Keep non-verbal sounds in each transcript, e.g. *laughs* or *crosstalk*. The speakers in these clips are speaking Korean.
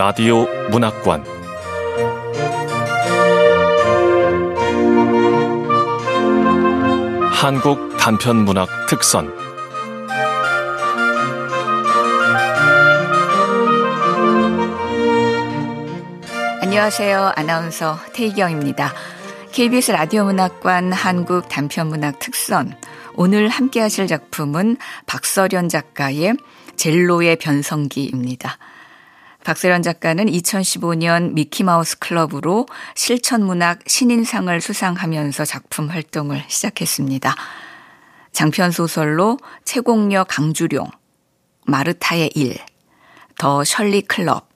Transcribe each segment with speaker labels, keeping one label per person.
Speaker 1: 라디오 문학관 한국 단편 문학 특선
Speaker 2: 안녕하세요. 아나운서 태희경입니다. KBS 라디오 문학관 한국 단편 문학 특선 오늘 함께 하실 작품은 박서련 작가의 젤로의 변성기입니다. 박세련 작가는 2015년 미키마우스 클럽으로 실천문학 신인상을 수상하면서 작품 활동을 시작했습니다. 장편 소설로 채공녀 강주룡, 마르타의 일, 더 셜리 클럽,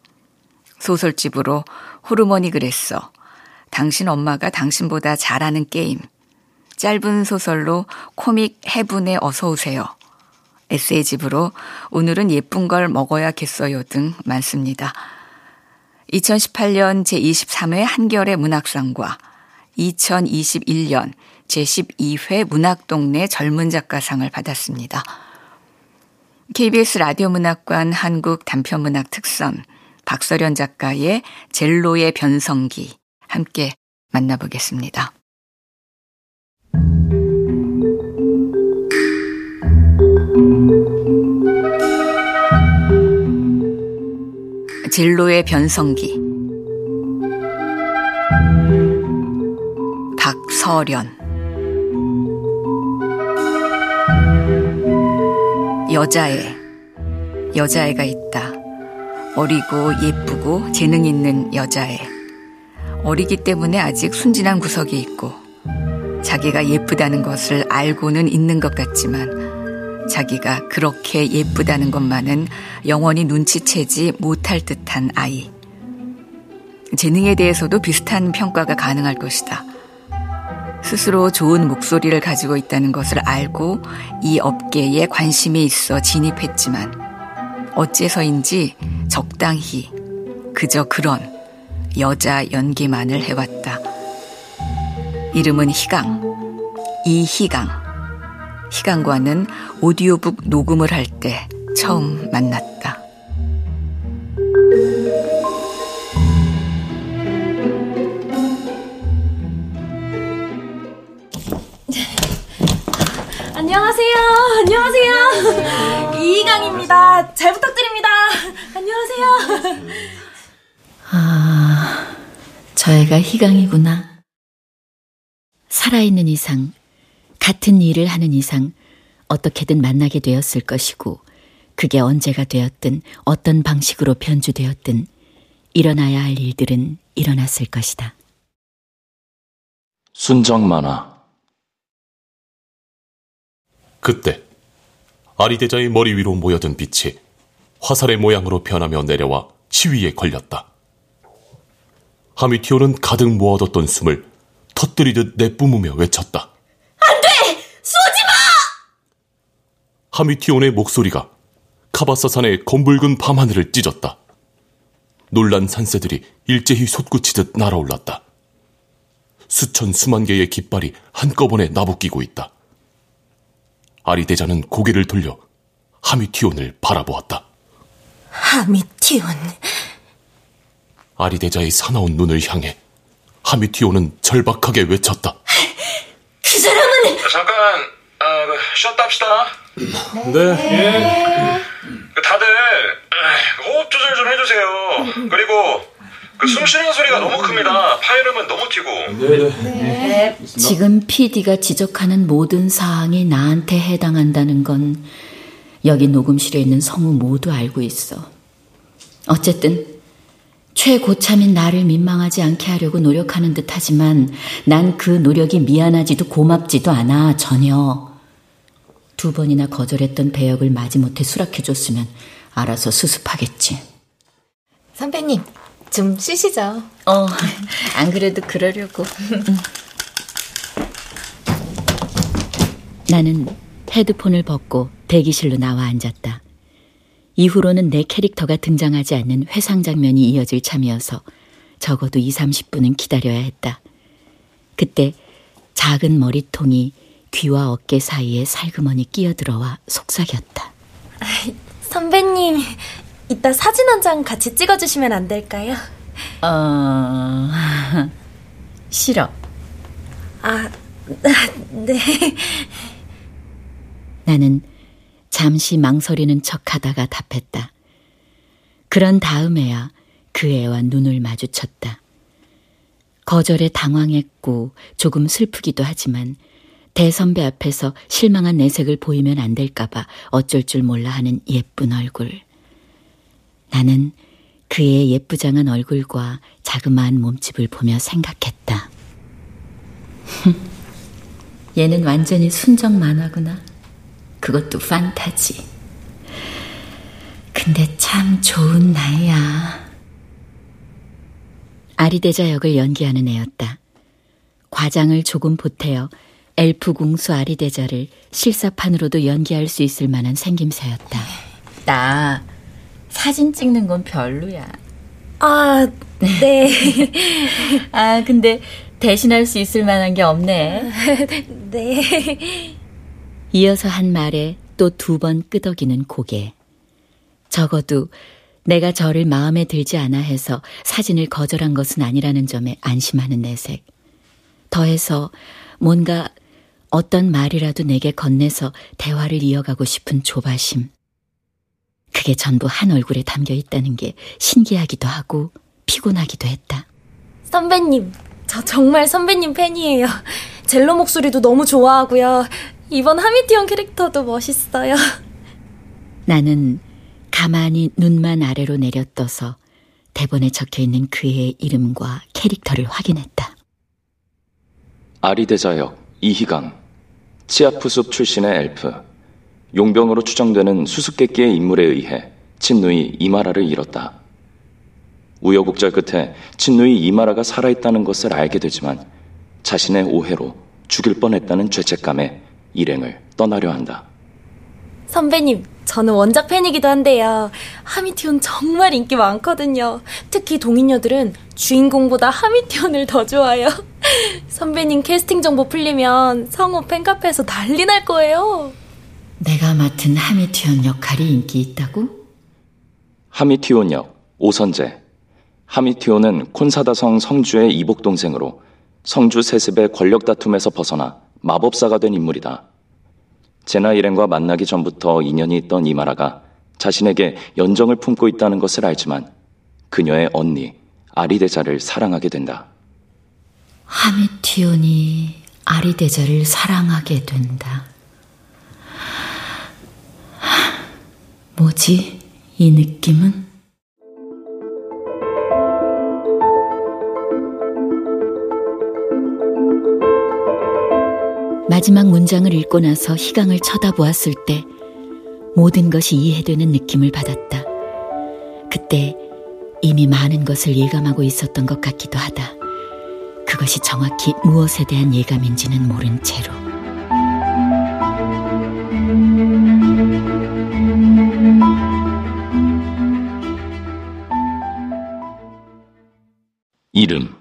Speaker 2: 소설집으로 호르몬이 그랬어, 당신 엄마가 당신보다 잘하는 게임, 짧은 소설로 코믹 해분에 어서 오세요. 에세이집으로 오늘은 예쁜 걸 먹어야겠어요 등 많습니다. 2018년 제23회 한겨레 문학상과 2021년 제12회 문학동네 젊은 작가상을 받았습니다. KBS 라디오 문학관 한국 단편문학 특선 박서련 작가의 젤로의 변성기 함께 만나보겠습니다. 진로의 변성기 박서련 여자애 여자애가 있다. 어리고 예쁘고 재능 있는 여자애. 어리기 때문에 아직 순진한 구석이 있고 자기가 예쁘다는 것을 알고는 있는 것 같지만 자기가 그렇게 예쁘다는 것만은 영원히 눈치채지 못할 듯한 아이. 재능에 대해서도 비슷한 평가가 가능할 것이다. 스스로 좋은 목소리를 가지고 있다는 것을 알고 이 업계에 관심이 있어 진입했지만 어째서인지 적당히 그저 그런 여자 연기만을 해왔다. 이름은 희강, 이희강. 희강과는 오디오북 녹음을 할 때 처음 만났다.
Speaker 3: 안녕하세요. 안녕하세요. 이희강입니다. 잘 부탁드립니다. 안녕하세요.
Speaker 4: 아, 저 애가 희강이구나. 살아있는 이상 같은 일을 하는 이상 어떻게든 만나게 되었을 것이고 그게 언제가 되었든 어떤 방식으로 변주되었든 일어나야 할 일들은 일어났을 것이다.
Speaker 5: 순정 만화
Speaker 6: 그때 아리대자의 머리 위로 모여든 빛이 화살의 모양으로 변하며 내려와 시위에 걸렸다. 하미티오는 가득 모아뒀던 숨을 터뜨리듯 내뿜으며 외쳤다. 하미티온의 목소리가 카바사산의 검붉은 밤하늘을 찢었다. 놀란 산새들이 일제히 솟구치듯 날아올랐다. 수천 수만 개의 깃발이 한꺼번에 나부끼고 있다. 아리대자는 고개를 돌려 하미티온을 바라보았다.
Speaker 3: 하미티온.
Speaker 6: 아리대자의 사나운 눈을 향해 하미티온은 절박하게 외쳤다.
Speaker 3: 그 사람은
Speaker 7: 잠깐 아, 그, 쉬었다 합시다.
Speaker 6: 네. 예.
Speaker 7: 그 다들 호흡 조절 좀 해주세요. 그리고 그 숨 쉬는 소리가 너무 큽니다. 파이름은 너무 튀고.
Speaker 4: 네. 지금 PD가 지적하는 모든 사항이 나한테 해당한다는 건 여기 녹음실에 있는 성우 모두 알고 있어. 어쨌든 최고참인 나를 민망하지 않게 하려고 노력하는 듯 하지만 난 그 노력이 미안하지도 고맙지도 않아, 전혀. 두 번이나 거절했던 배역을 마지못해 수락해줬으면 알아서 수습하겠지.
Speaker 3: 선배님, 좀 쉬시죠.
Speaker 4: 어, 안 그래도 그러려고. 나는 헤드폰을 벗고 대기실로 나와 앉았다. 이후로는 내 캐릭터가 등장하지 않는 회상 장면이 이어질 참이어서 적어도 2, 30분은 기다려야 했다. 그때 작은 머리통이 귀와 어깨 사이에 살그머니 끼어들어와 속삭였다.
Speaker 3: 선배님, 이따 사진 한 장 같이 찍어주시면 안 될까요?
Speaker 4: 어, *laughs* 싫어.
Speaker 3: 아, 네.
Speaker 4: 나는 잠시 망설이는 척 하다가 답했다. 그런 다음에야 그 애와 눈을 마주쳤다. 거절에 당황했고 조금 슬프기도 하지만 대선배 앞에서 실망한 내색을 보이면 안 될까봐 어쩔 줄 몰라 하는 예쁜 얼굴. 나는 그의 예쁘장한 얼굴과 자그마한 몸집을 보며 생각했다. *laughs* 얘는 완전히 순정 만화구나. 그것도 판타지. 근데 참 좋은 나이야. 아리대자 역을 연기하는 애였다. 과장을 조금 보태어 엘프 공수 아리대자를 실사판으로도 연기할 수 있을 만한 생김새였다. 나 사진 찍는 건 별로야.
Speaker 3: 아, 네. *laughs*
Speaker 4: 아, 근데 대신할 수 있을 만한 게 없네. *laughs*
Speaker 3: 네.
Speaker 4: 이어서 한 말에 또 두 번 끄덕이는 고개. 적어도 내가 저를 마음에 들지 않아 해서 사진을 거절한 것은 아니라는 점에 안심하는 내색. 더해서 뭔가 어떤 말이라도 내게 건네서 대화를 이어가고 싶은 조바심. 그게 전부 한 얼굴에 담겨 있다는 게 신기하기도 하고 피곤하기도 했다.
Speaker 3: 선배님, 저 정말 선배님 팬이에요. 젤로 목소리도 너무 좋아하고요. 이번 하미티온 캐릭터도 멋있어요.
Speaker 4: 나는 가만히 눈만 아래로 내려떠서 대본에 적혀 있는 그의 이름과 캐릭터를 확인했다.
Speaker 5: 아리대자역 이희강 치아프숲 출신의 엘프 용병으로 추정되는 수수께끼의 인물에 의해 친누이 이마라를 잃었다. 우여곡절 끝에 친누이 이마라가 살아있다는 것을 알게 되지만 자신의 오해로 죽일 뻔했다는 죄책감에 일행을 떠나려 한다.
Speaker 3: 선배님, 저는 원작 팬이기도 한데요. 하미티온 정말 인기 많거든요. 특히 동인녀들은 주인공보다 하미티온을 더 좋아요. *laughs* *laughs* 선배님 캐스팅 정보 풀리면 성우 팬카페에서 난리 날 거예요.
Speaker 4: 내가 맡은 하미티온 역할이 인기 있다고?
Speaker 5: 하미티온 역 오선재 하미티온은 콘사다성 성주의 이복 동생으로 성주 세습의 권력 다툼에서 벗어나 마법사가 된 인물이다. 제나 일행과 만나기 전부터 인연이 있던 이마라가 자신에게 연정을 품고 있다는 것을 알지만 그녀의 언니 아리데자를 사랑하게 된다.
Speaker 4: 하미티온이 아리데자를 사랑하게 된다. 뭐지, 이 느낌은? 마지막 문장을 읽고 나서 희강을 쳐다보았을 때 모든 것이 이해되는 느낌을 받았다. 그때 이미 많은 것을 예감하고 있었던 것 같기도 하다. 그것이 정확히 무엇에 대한 예감인지는 모른 채로.
Speaker 5: 이름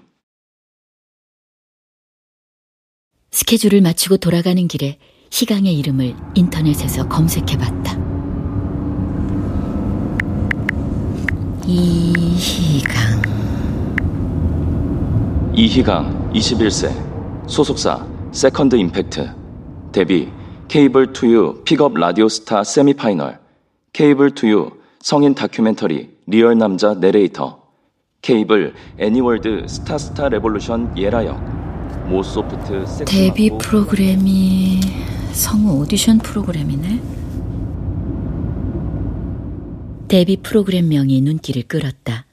Speaker 4: 스케줄을 마치고 돌아가는 길에 희강의 이름을 인터넷에서 검색해 봤다. 이희강.
Speaker 5: 이희강 21세 소속사 세컨드 임팩트. 데뷔 케이블 투유 픽업 라디오 스타 세미파이널. 케이블 투유 성인 다큐멘터리 리얼 남자 내레이터. 케이블 애니월드 스타스타 레볼루션 예라역. 모소프트
Speaker 4: 데뷔 프로그램이 성우 오디션 프로그램이네. 데뷔 프로그램 명이 눈길을 끌었다.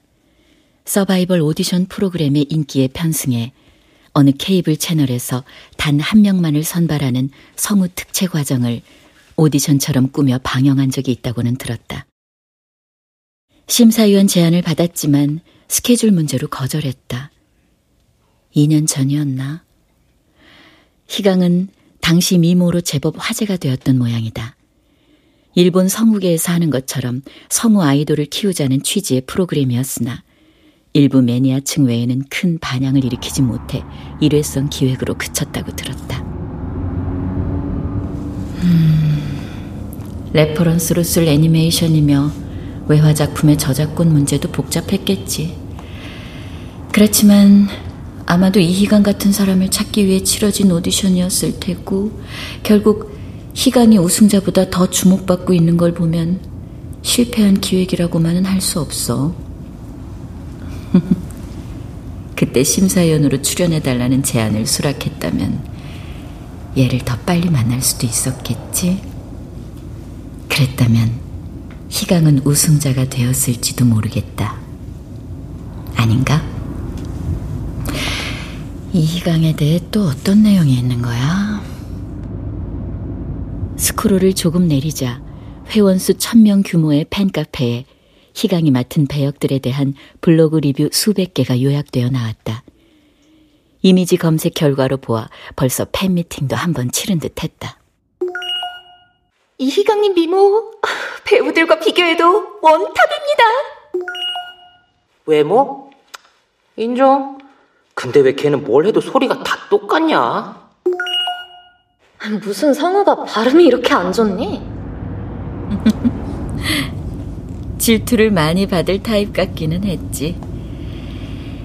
Speaker 4: 서바이벌 오디션 프로그램의 인기에 편승해 어느 케이블 채널에서 단 한 명만을 선발하는 성우 특채 과정을 오디션처럼 꾸며 방영한 적이 있다고는 들었다. 심사위원 제안을 받았지만 스케줄 문제로 거절했다. 2년 전이었나? 희강은 당시 미모로 제법 화제가 되었던 모양이다. 일본 성우계에서 하는 것처럼 성우 아이돌을 키우자는 취지의 프로그램이었으나 일부 매니아층 외에는 큰 반향을 일으키지 못해 일회성 기획으로 그쳤다고 들었다. 음, reference로 쓸 애니메이션이며 외화 작품의 저작권 문제도 복잡했겠지. 그렇지만 아마도 이희강 같은 사람을 찾기 위해 치러진 오디션이었을 테고 결국 희강이 우승자보다 더 주목받고 있는 걸 보면 실패한 기획이라고만은 할 수 없어. *laughs* 그때 심사위원으로 출연해달라는 제안을 수락했다면 얘를 더 빨리 만날 수도 있었겠지. 그랬다면 희강은 우승자가 되었을지도 모르겠다. 아닌가? 이 희강에 대해 또 어떤 내용이 있는 거야? 스크롤을 조금 내리자 회원수 1000명 규모의 팬카페에 희강이 맡은 배역들에 대한 블로그 리뷰 수백 개가 요약되어 나왔다. 이미지 검색 결과로 보아 벌써 팬미팅도 한 번 치른 듯 했다.
Speaker 8: 이희강님 미모, 배우들과 비교해도 원탑입니다.
Speaker 9: 외모? 인정. 근데 왜 걔는 뭘 해도 소리가 다 똑같냐?
Speaker 8: 무슨 성우가 발음이 이렇게 안 좋니? *laughs*
Speaker 4: 질투를 많이 받을 타입 같기는 했지.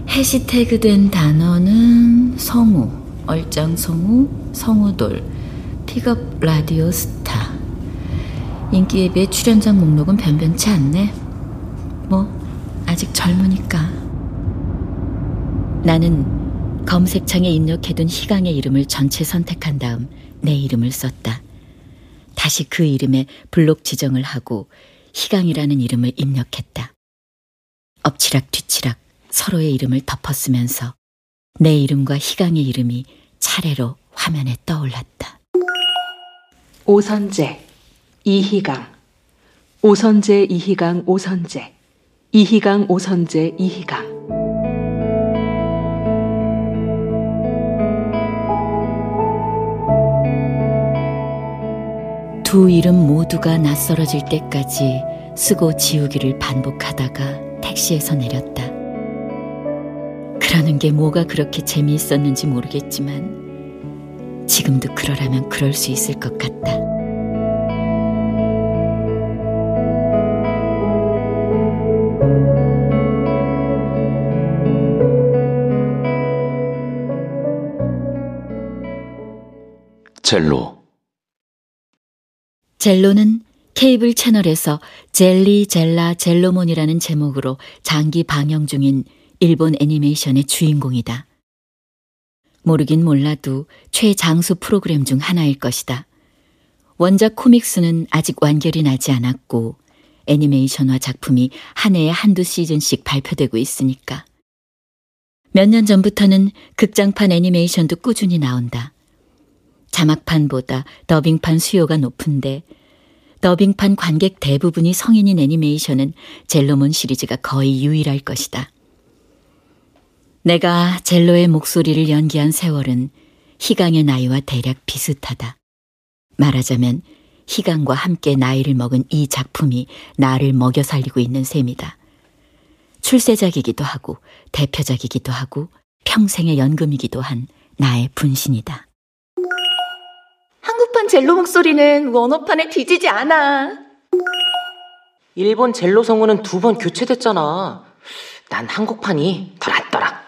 Speaker 4: 해시태그된 단어는 성우, 얼짱 성우, 성우돌, 픽업 라디오 스타. 인기에 비해 출연장 목록은 변변치 않네. 뭐, 아직 젊으니까. 나는 검색창에 입력해둔 희강의 이름을 전체 선택한 다음 내 이름을 썼다. 다시 그 이름에 블록 지정을 하고 희강이라는 이름을 입력했다. 엎치락 뒤치락 서로의 이름을 덮어쓰면서 내 이름과 희강의 이름이 차례로 화면에 떠올랐다.
Speaker 10: 오선재, 이희강, 오선재, 이희강, 오선재, 이희강, 오선재, 이희강.
Speaker 4: 두 이름 모두가 낯설어질 때까지 쓰고 지우기를 반복하다가 택시에서 내렸다. 그러는 게 뭐가 그렇게 재미있었는지 모르겠지만 지금도 그러라면 그럴 수 있을 것 같다.
Speaker 5: 젤로
Speaker 4: 젤로는 케이블 채널에서 젤리 젤라 젤로몬이라는 제목으로 장기 방영 중인 일본 애니메이션의 주인공이다. 모르긴 몰라도 최장수 프로그램 중 하나일 것이다. 원작 코믹스는 아직 완결이 나지 않았고 애니메이션화 작품이 한 해에 한두 시즌씩 발표되고 있으니까. 몇 년 전부터는 극장판 애니메이션도 꾸준히 나온다. 자막판보다 더빙판 수요가 높은데 더빙판 관객 대부분이 성인인 애니메이션은 젤로몬 시리즈가 거의 유일할 것이다. 내가 젤로의 목소리를 연기한 세월은 희강의 나이와 대략 비슷하다. 말하자면 희강과 함께 나이를 먹은 이 작품이 나를 먹여 살리고 있는 셈이다. 출세작이기도 하고 대표작이기도 하고 평생의 연금이기도 한 나의 분신이다.
Speaker 8: 한국판 젤로 목소리는 원어판에 뒤지지 않아.
Speaker 9: 일본 젤로 성우는 두 번 교체됐잖아. 난 한국판이 더 낫더라.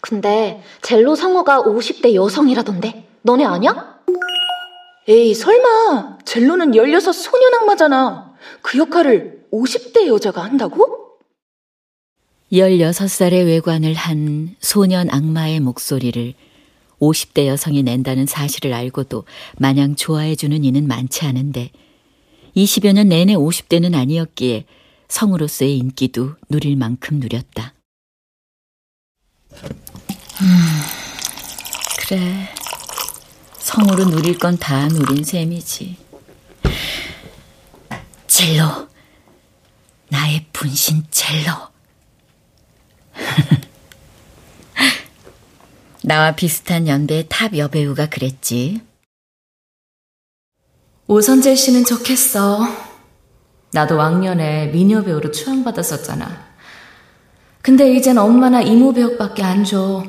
Speaker 8: 근데 젤로 성우가 50대 여성이라던데. 너네 아냐? 에이, 설마. 젤로는 16 소년 악마잖아. 그 역할을 50대 여자가 한다고?
Speaker 4: 16살의 외관을 한 소년 악마의 목소리를 50대 여성이 낸다는 사실을 알고도 마냥 좋아해주는 이는 많지 않은데 20여 년 내내 50대는 아니었기에 성으로서의 인기도 누릴 만큼 누렸다. 음, 그래. 성으로 누릴 건 다 누린 셈이지. 젤로. 나의 분신 젤로. *laughs* 나와 비슷한 연배의 top 여배우가 그랬지.
Speaker 11: 오선재 씨는 좋겠어. 나도 왕년에 미녀 배우로 추앙받았었잖아. 근데 이젠 엄마나 이모 배역밖에 안 줘.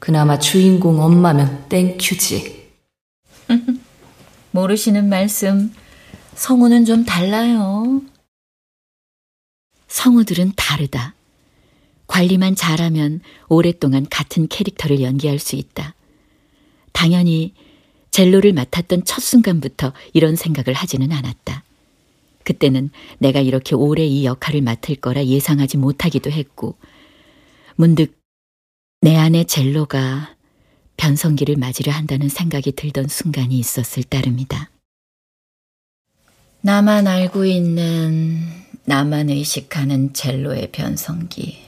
Speaker 11: 그나마 주인공 엄마면 thank you지. *laughs*
Speaker 4: 모르시는 말씀. 성우는 좀 달라요. 성우들은 다르다. 관리만 잘하면 오랫동안 같은 캐릭터를 연기할 수 있다. 당연히 젤로를 맡았던 첫 순간부터 이런 생각을 하지는 않았다. 그때는 내가 이렇게 오래 이 역할을 맡을 거라 예상하지 못하기도 했고, 문득 내 안에 젤로가 변성기를 맞으려 한다는 생각이 들던 순간이 있었을 따름이다. 나만 알고 있는, 나만 의식하는 젤로의 변성기.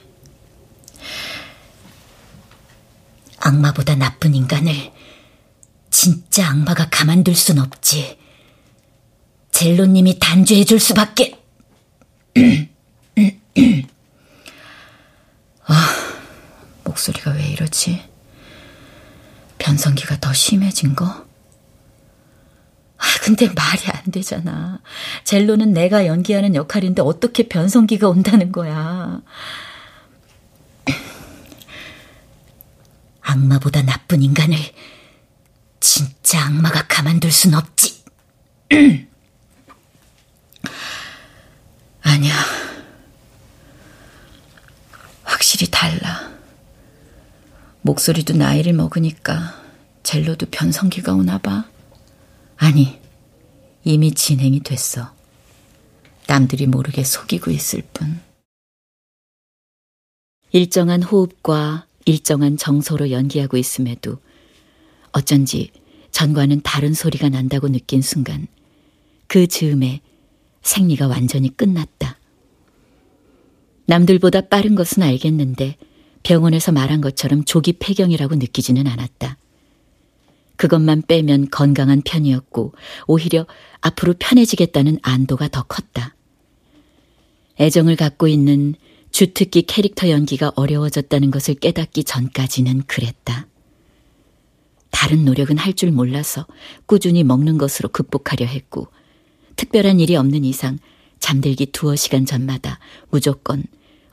Speaker 4: 악마보다 나쁜 인간을 진짜 악마가 가만둘 순 없지. 젤로님이 단죄해 줄 수밖에. 아, *clears throat* 목소리가 왜 이러지? 변성기가 더 심해진 거? 아, 근데 말이 안 되잖아. 젤로는 내가 연기하는 역할인데 어떻게 변성기가 온다는 거야. 악마보다 나쁜 인간을 진짜 악마가 가만둘 순 없지. *clears throat* 아니야. 확실히 달라. 목소리도 나이를 먹으니까 젤로도 변성기가 오나 봐. 아니, 이미 진행이 됐어. 남들이 모르게 속이고 있을 뿐. 일정한 호흡과 일정한 정서로 연기하고 있음에도 어쩐지 전과는 다른 소리가 난다고 느낀 순간 그 즈음에 생리가 완전히 끝났다. 남들보다 빠른 것은 알겠는데 병원에서 말한 것처럼 조기 폐경이라고 느끼지는 않았다. 그것만 빼면 건강한 편이었고 오히려 앞으로 편해지겠다는 안도가 더 컸다. 애정을 갖고 있는 주특기 캐릭터 연기가 어려워졌다는 것을 깨닫기 전까지는 그랬다. 다른 노력은 할 줄 몰라서 꾸준히 먹는 것으로 극복하려 했고, 특별한 일이 없는 이상 잠들기 두어 시간 전마다 무조건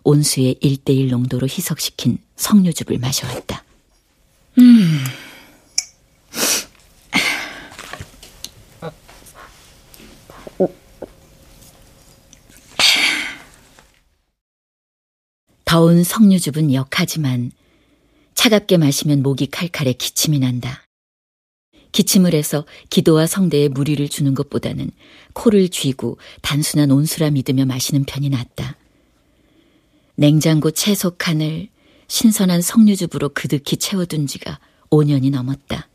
Speaker 4: 온수의 1대1 농도로 희석시킨 석류즙을 마셔왔다. 음. 더운 석류즙은 역하지만 차갑게 마시면 목이 칼칼해 기침이 난다. 기침을 해서 기도와 성대에 무리를 주는 것보다는 코를 쥐고 단순한 온수라 믿으며 마시는 편이 낫다. 냉장고 채소 칸을 신선한 석류즙으로 그득히 채워둔 지가 5년이 넘었다.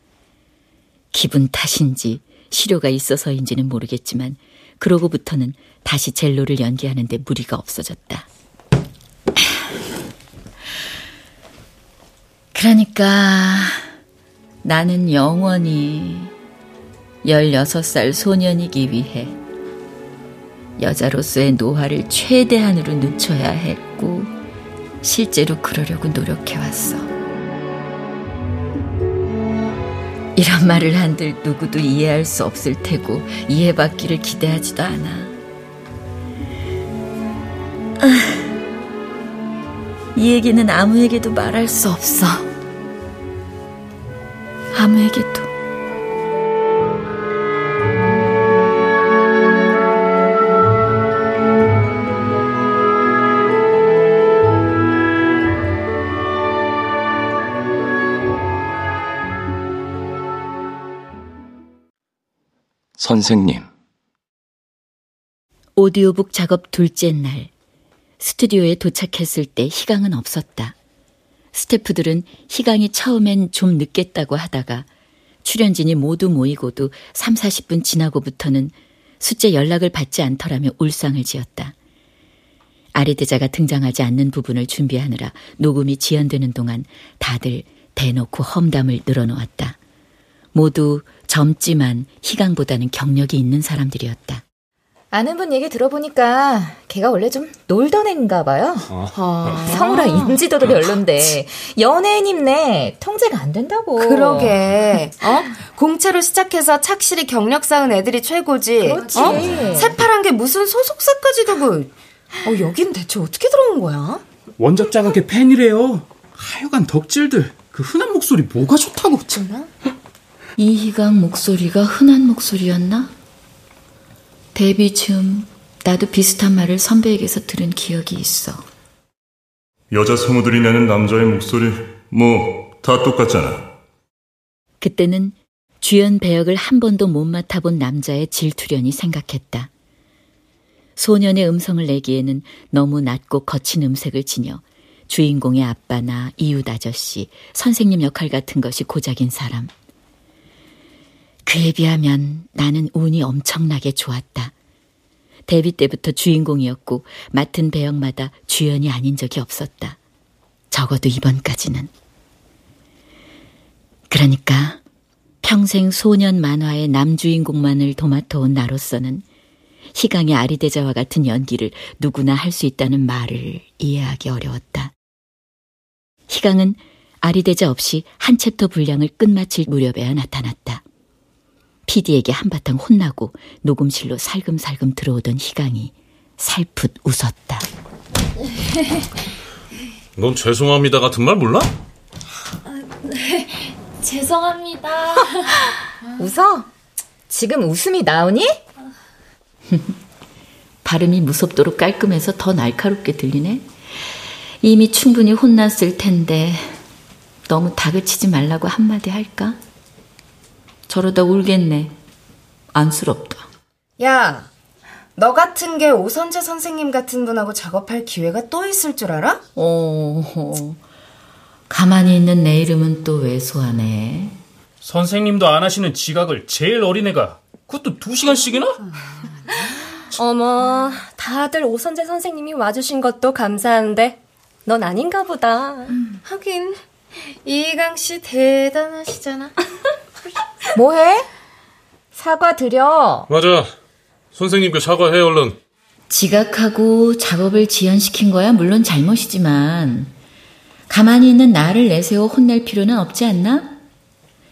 Speaker 4: 기분 탓인지 시료가 있어서인지는 모르겠지만 그러고부터는 다시 젤로를 연기하는데 무리가 없어졌다. 그러니까 나는 영원히 16살 소년이기 위해 여자로서의 노화를 최대한으로 늦춰야 했고 실제로 그러려고 노력해왔어. 이런 말을 한들 누구도 이해할 수 없을 테고 이해받기를 기대하지도 않아. 아, 이 얘기는 아무에게도 말할 수 없어. 아무에게도.
Speaker 5: 선생님.
Speaker 4: 오디오북 작업 둘째 날, 스튜디오에 도착했을 때 희강은 없었다. 스태프들은 희강이 처음엔 좀 늦겠다고 하다가 출연진이 모두 모이고도 3, 40분 지나고부터는 숫제 연락을 받지 않더라며 울상을 지었다. 아리대자가 등장하지 않는 부분을 준비하느라 녹음이 지연되는 동안 다들 대놓고 험담을 늘어놓았다. 모두 젊지만 희강보다는 경력이 있는 사람들이었다.
Speaker 12: 아는 분 얘기 들어보니까 걔가 원래 좀 놀던 애인가 봐요. 어. 성우랑 인지도도 별론데 연예인임네 통제가 안 된다고.
Speaker 13: 그러게. 어? 공채로 시작해서 착실히 경력 쌓은 애들이 최고지.
Speaker 12: 그렇지.
Speaker 13: 어? 새파란 게 무슨 소속사까지 두고. 어, 여긴 대체 어떻게 들어온 거야?
Speaker 14: 원작자가 걔 팬이래요. 하여간 덕질들. 그 흔한 목소리 뭐가 좋다고.
Speaker 13: 정말?
Speaker 4: 이희강 목소리가 흔한 목소리였나? 데뷔 즈음 나도 비슷한 말을 선배에게서 들은 기억이 있어.
Speaker 15: 여자 성우들이 내는 남자의 목소리, 뭐, 다 똑같잖아.
Speaker 4: 그때는 주연 배역을 한 번도 못 맡아본 남자의 질투련이 생각했다. 소년의 음성을 내기에는 너무 낮고 거친 음색을 지녀 주인공의 아빠나 이웃 아저씨, 선생님 역할 같은 것이 고작인 사람. 그에 비하면 나는 운이 엄청나게 좋았다. 데뷔 때부터 주인공이었고 맡은 배역마다 주연이 아닌 적이 없었다. 적어도 이번까지는. 그러니까 평생 소년 만화의 남주인공만을 도맡아온 나로서는 희강의 아리대자와 같은 연기를 누구나 할 수 있다는 말을 이해하기 어려웠다. 희강은 아리대자 없이 한 챕터 분량을 끝마칠 무렵에야 나타났다. PD에게 한바탕 혼나고 녹음실로 살금살금 들어오던 희강이 살풋 웃었다. *laughs*
Speaker 16: 넌 죄송합니다 같은 말 몰라?
Speaker 3: 네, 죄송합니다. *laughs*
Speaker 12: 웃어? 지금 웃음이 나오니? *laughs*
Speaker 4: 발음이 무섭도록 깔끔해서 더 날카롭게 들리네. 이미 충분히 혼났을 텐데 너무 다그치지 말라고 한마디 할까? 저러다 울겠네. 안쓰럽다.
Speaker 13: 야, 너 같은 게 오선재 선생님 같은 분하고 작업할 기회가 또 있을 줄 알아?
Speaker 4: 어, 가만히 있는 내 이름은 또 왜소하네.
Speaker 14: 선생님도 안 하시는 지각을 제일 어린애가 그것도 두 시간씩이나?
Speaker 17: 어머, 다들 오선재 선생님이 와주신 것도 감사한데 넌 아닌가 보다.
Speaker 13: 음. 하긴 이희강 씨 대단하시잖아. *laughs*
Speaker 12: 뭐해? 사과 드려.
Speaker 16: 맞아. 선생님께 사과해 얼른.
Speaker 4: 지각하고 작업을 지연시킨 거야 물론 잘못이지만 가만히 있는 나를 내세워 혼낼 필요는 없지 않나?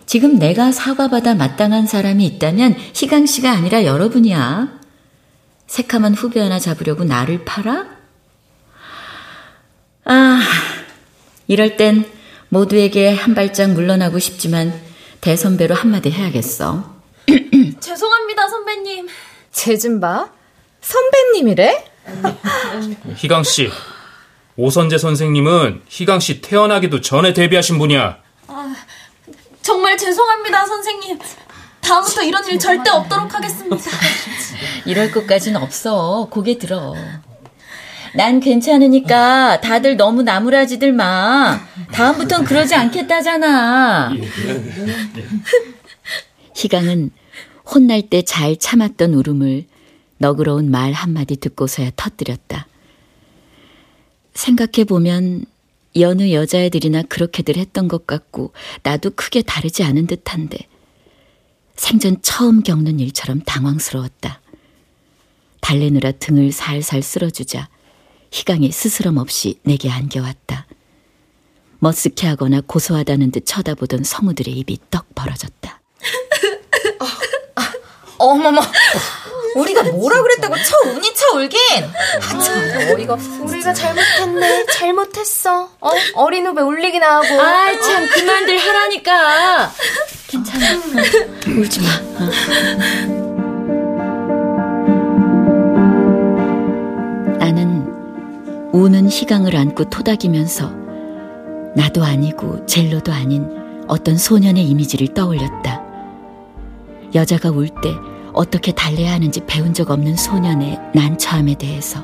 Speaker 4: 지금 내가 사과받아 마땅한 사람이 있다면 희강 씨가 아니라 여러분이야. 새카만 후배 하나 잡으려고 나를 팔아? 아, 이럴 땐 모두에게 한 발짝 물러나고 싶지만 대선배로 한마디 해야겠어. *clears throat*
Speaker 3: 죄송합니다, 선배님.
Speaker 12: 쟤좀 봐. 선배님이래? *laughs*
Speaker 14: 희강 씨. 오선재 선생님은 희강 씨 태어나기도 전에 데뷔하신 분이야.
Speaker 3: 아, 정말 죄송합니다, 선생님. 다음부터 이런 일 절대 없도록 하겠습니다.
Speaker 4: 이럴 것까진 없어. 고개 들어. 난 괜찮으니까 다들 너무 나무라지들 마. 다음부턴 그러지 않겠다잖아. 희강은 혼날 때 잘 참았던 울음을 너그러운 말 한마디 듣고서야 터뜨렸다. 생각해보면 여느 여자애들이나 그렇게들 했던 것 같고 나도 크게 다르지 않은 듯한데 생전 처음 겪는 일처럼 당황스러웠다. 달래느라 등을 살살 쓸어주자 희강이 스스럼 없이 내게 안겨왔다. 머쓱해하거나 고소하다는 듯 쳐다보던 성우들의 입이 떡 벌어졌다. *laughs*
Speaker 12: 어머머, 우리가 뭐라 그랬다고 쳐 우니 쳐 울긴. 아, 참 어이가 없어.
Speaker 13: 우리가 잘못했네. 잘못했어. 어? 어린 후배 울리기나 하고.
Speaker 4: 아이 참 그만들 하라니까. *laughs* 괜찮아. 울지 마. 어. 우는 희강을 안고 토닥이면서 나도 아니고 젤로도 아닌 어떤 소년의 이미지를 떠올렸다. 여자가 울 때 어떻게 달래야 하는지 배운 적 없는 소년의 난처함에 대해서.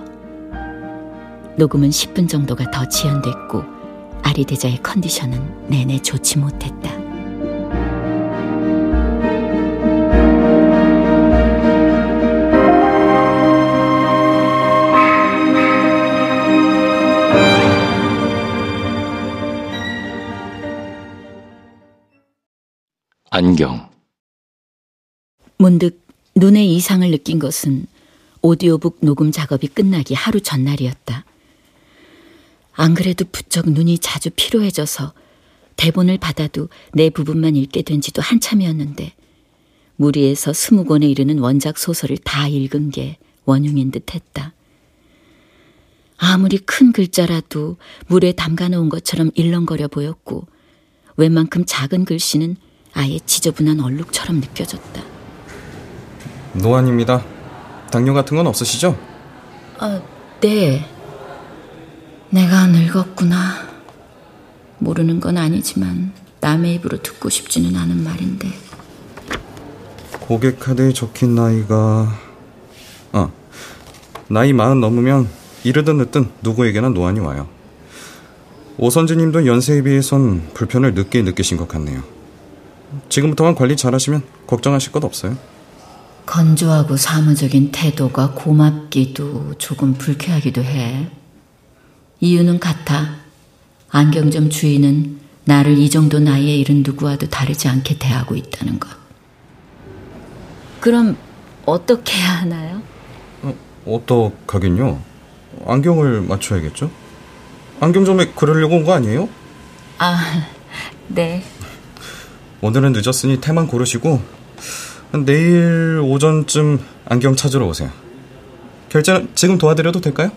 Speaker 4: 녹음은 10분 정도가 더 지연됐고 아리대자의 컨디션은 내내 좋지 못했다.
Speaker 5: 안경
Speaker 4: 문득 눈의 이상을 느낀 것은 오디오북 녹음 작업이 끝나기 하루 전날이었다. 안 그래도 부쩍 눈이 자주 피로해져서 대본을 받아도 내 부분만 읽게 된 지도 한참이었는데 무리해서 스무 권에 이르는 원작 소설을 다 읽은 게 원흉인 듯 했다. 아무리 큰 글자라도 물에 담가 놓은 것처럼 일렁거려 보였고 웬만큼 작은 글씨는 아예 지저분한 얼룩처럼 느껴졌다.
Speaker 18: 노안입니다. 당뇨 같은 건 없으시죠?
Speaker 4: 아, 네. 내가 늙었구나. 모르는 건 아니지만 남의 입으로 듣고 싶지는 않은 말인데.
Speaker 18: 고객 카드에 적힌 나이가 아 나이 마흔 넘으면 이르든 늦든 누구에게나 노안이 와요. 오선지님도 연세에 비해선 불편을 늦게 느끼신 것 같네요. 지금부터만 관리 잘하시면 걱정하실 것 없어요.
Speaker 4: 건조하고 사무적인 태도가 고맙기도 조금 불쾌하기도 해. 이유는 같아. 안경점 주인은 나를 이 정도 나이에 이른 누구와도 다르지 않게 대하고 있다는 것. 그럼 어떻게 해야 하나요?
Speaker 18: 어, 어떡하긴요. 안경을 맞춰야겠죠? 안경점에 그러려고 온 거 아니에요?
Speaker 4: 아, 네.
Speaker 18: 오늘은 늦었으니 태만 고르시고 내일 오전쯤 안경 찾으러 오세요. 결제는 지금 도와드려도 될까요?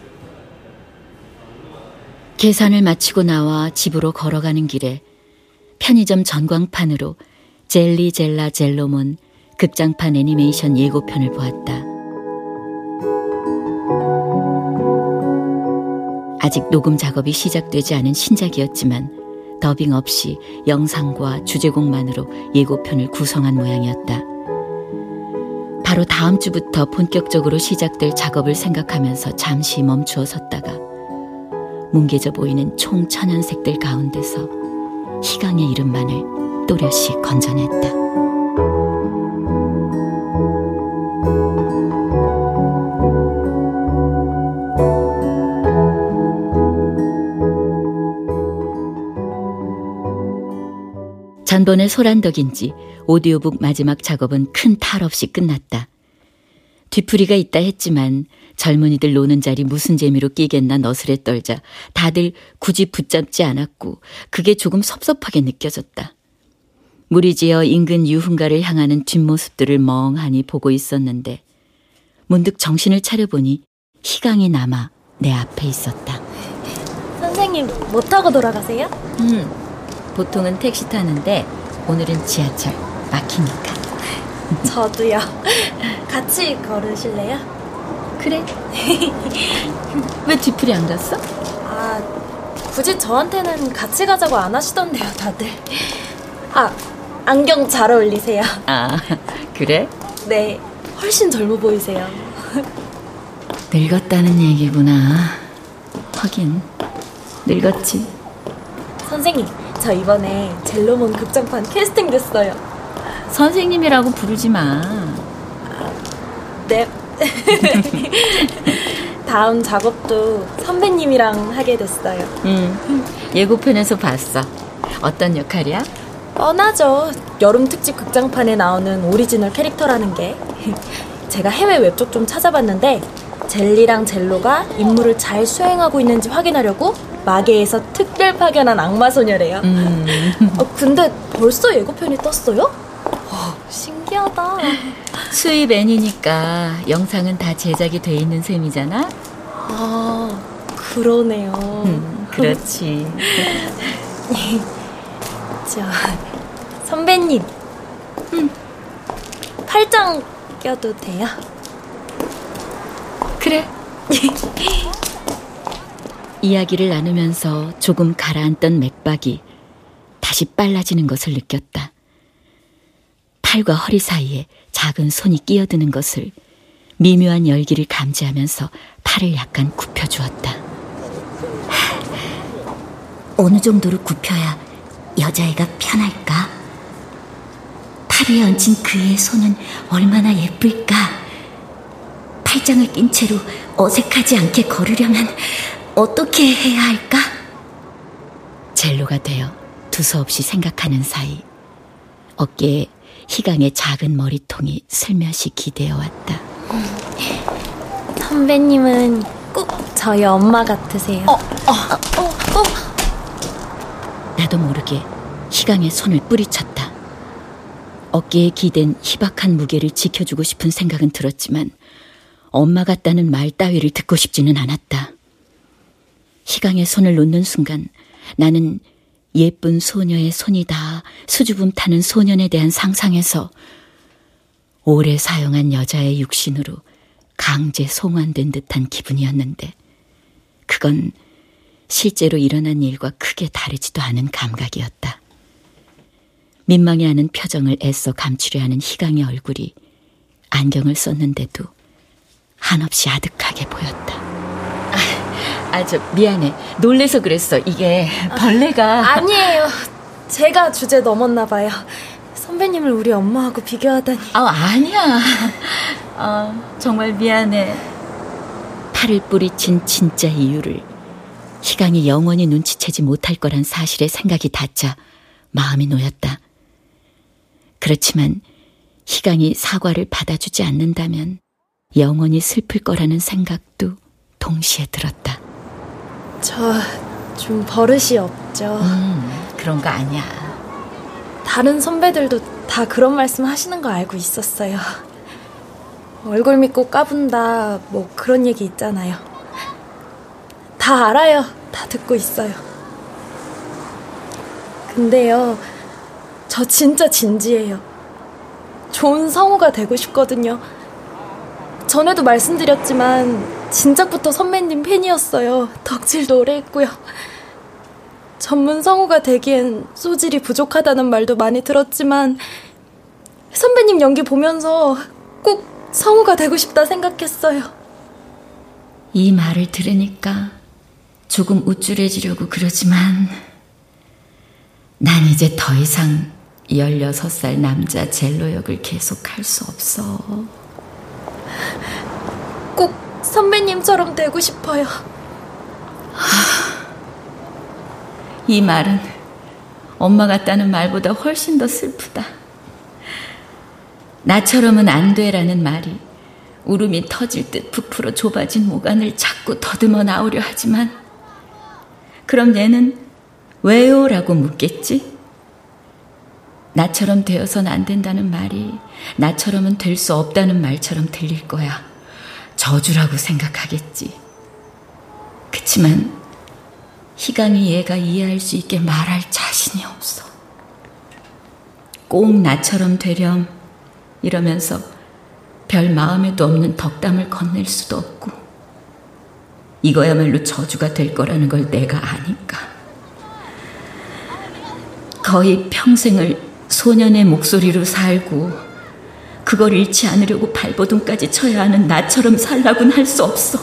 Speaker 4: 계산을 마치고 나와 집으로 걸어가는 길에 편의점 전광판으로 젤리 젤라 젤로몬 극장판 애니메이션 예고편을 보았다. 아직 녹음 작업이 시작되지 않은 신작이었지만 더빙 없이 영상과 주제곡만으로 예고편을 구성한 모양이었다. 바로 다음 주부터 본격적으로 시작될 작업을 생각하면서 잠시 멈추어 섰다가 뭉개져 보이는 총 천연색들 가운데서 희강의 이름만을 또렷이 건져냈다. 번의 소란덕인지 오디오북 마지막 작업은 큰 탈 없이 끝났다. 뒤풀이가 있다 했지만 젊은이들 노는 자리 무슨 재미로 끼겠나 너스레 떨자 다들 굳이 붙잡지 않았고 그게 조금 섭섭하게 느껴졌다. 무리지어 인근 유흥가를 향하는 뒷모습들을 멍하니 보고 있었는데 문득 정신을 차려보니 희강이 남아 내 앞에 있었다.
Speaker 3: 선생님 뭐 타고 돌아가세요?
Speaker 4: 음, 보통은 택시 타는데 오늘은 지하철 막히니까.
Speaker 3: 저도요. 같이 걸으실래요?
Speaker 4: 그래. *laughs* 왜 뒤풀이 안 갔어?
Speaker 3: 아, 굳이 저한테는 같이 가자고 안 하시던데요, 다들. 아, 안경 잘 어울리세요.
Speaker 4: 아, 그래?
Speaker 3: 네, 훨씬 젊어 보이세요.
Speaker 4: 늙었다는 얘기구나. 하긴, 늙었지.
Speaker 3: 선생님, 저 이번에 젤로몬 극장판 캐스팅 됐어요.
Speaker 4: 선생님이라고 부르지 마.
Speaker 3: 네. *laughs* 다음 작업도 선배님이랑 하게 됐어요.
Speaker 4: 응. 예고편에서 봤어. 어떤 역할이야?
Speaker 3: 뻔하죠. 여름 특집 극장판에 나오는 오리지널 캐릭터라는 게. 제가 해외 웹쪽 좀 찾아봤는데 젤리랑 젤로가 임무를 잘 수행하고 있는지 확인하려고 마계에서 특별 파견한 악마 소녀래요.
Speaker 4: 음.
Speaker 3: 어, 근데 벌써 예고편이 떴어요? 어, 신기하다.
Speaker 4: 수입 N이니까 영상은 다 제작이 돼 있는 셈이잖아?
Speaker 3: 아, 그러네요.
Speaker 4: 음, 그렇지. *laughs*
Speaker 3: 저, 선배님. 음, 팔짱 껴도 돼요?
Speaker 4: 그래. *laughs* 이야기를 나누면서 조금 가라앉던 맥박이 다시 빨라지는 것을 느꼈다. 팔과 허리 사이에 작은 손이 끼어드는 것을 미묘한 열기를 감지하면서 팔을 약간 굽혀주었다. 어느 정도로 굽혀야 여자애가 편할까? 팔 위에 얹힌 그의 손은 얼마나 예쁠까? 팔짱을 낀 채로 어색하지 않게 걸으려면 어떻게 해야 할까? 젤로가 되어 두서없이 생각하는 사이 어깨에 희강의 작은 머리통이 슬며시 기대어 왔다.
Speaker 3: 선배님은 꼭 저희 엄마 같으세요.
Speaker 4: 어, 어, 어, 어. 나도 모르게 희강의 손을 뿌리쳤다. 어깨에 기댄 희박한 무게를 지켜주고 싶은 생각은 들었지만 엄마 같다는 말 따위를 듣고 싶지는 않았다. 희강의 손을 놓는 순간 나는 예쁜 소녀의 손이다 수줍음 타는 소년에 대한 상상에서 오래 사용한 여자의 육신으로 강제 송환된 듯한 기분이었는데 그건 실제로 일어난 일과 크게 다르지도 않은 감각이었다. 민망해하는 표정을 애써 감추려 하는 희강의 얼굴이 안경을 썼는데도 한없이 아득하게 보였다. 아, 아, 저 미안해. 놀래서 그랬어. 이게 벌레가
Speaker 3: 아, 아니에요. 제가 주제 넘었나 봐요. 선배님을 우리 엄마하고 비교하다니.
Speaker 4: 아, 아니야. 아, 정말 미안해. 팔을 뿌리친 진짜 이유를 희강이 영원히 눈치채지 못할 거란 사실에 생각이 닿자 마음이 놓였다. 그렇지만 희강이 사과를 받아주지 않는다면 영원히 슬플 거라는 생각도 동시에 들었다.
Speaker 3: 저 좀 버릇이 없죠.
Speaker 4: 음, 그런 거 아니야.
Speaker 3: 다른 선배들도 다 그런 말씀 하시는 거 알고 있었어요. 얼굴 믿고 까분다, 뭐 그런 얘기 있잖아요. 다 알아요. 다 듣고 있어요. 근데요, 저 진짜 진지해요. 좋은 성우가 되고 싶거든요. 전에도 말씀드렸지만 진작부터 선배님 팬이었어요. 덕질도 오래 했고요. 전문 성우가 되기엔 소질이 부족하다는 말도 많이 들었지만 선배님 연기 보면서 꼭 성우가 되고 싶다 생각했어요.
Speaker 4: 이 말을 들으니까 조금 우쭐해지려고 그러지만 난 이제 더 이상 16살 남자 젤로 역을 계속 할 수 없어.
Speaker 3: 꼭 선배님처럼 되고 싶어요.
Speaker 4: 이 말은 엄마 같다는 말보다 훨씬 더 슬프다. 나처럼은 안 돼라는 말이 울음이 터질 듯 부풀어 좁아진 모간을 자꾸 더듬어 나오려 하지만 그럼 얘는 왜요? 라고 묻겠지? 나처럼 되어선 안 된다는 말이 나처럼은 될 수 없다는 말처럼 들릴 거야. 저주라고 생각하겠지. 그치만 희강이 얘가 이해할 수 있게 말할 자신이 없어. 꼭 나처럼 되렴 이러면서 별 마음에도 없는 덕담을 건넬 수도 없고 이거야말로 저주가 될 거라는 걸 내가 아니까. 거의 평생을 소년의 목소리로 살고 그걸 잃지 않으려고 발버둥까지 쳐야 하는 나처럼 살라곤 할 수 없어.